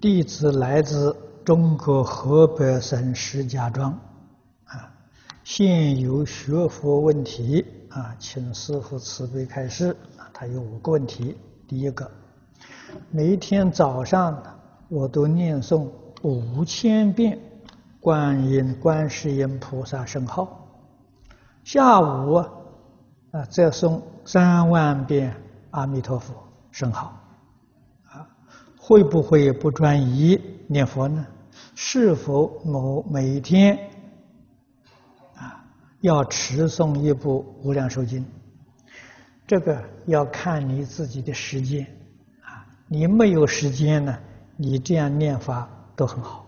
弟子来自中国河北省石家庄，啊，现有学佛问题啊，请师父慈悲开示啊。他有五个问题。第一个，每天早上我都念诵五千遍观音、观世音菩萨圣号，下午啊再诵三万遍阿弥陀佛圣号。会不会不专一念佛呢？是否某每天啊要持诵一部《无量寿经》？这个要看你自己的时间啊。你没有时间呢，你这样念法都很好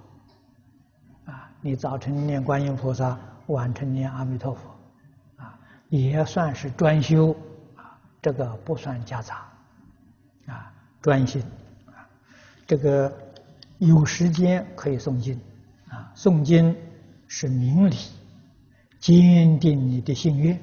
啊。你早晨念观音菩萨，晚晨念阿弥陀佛啊，也算是专修啊。这个不算夹杂啊，专心。这个有时间可以诵经啊，诵经是明理，坚定你的信念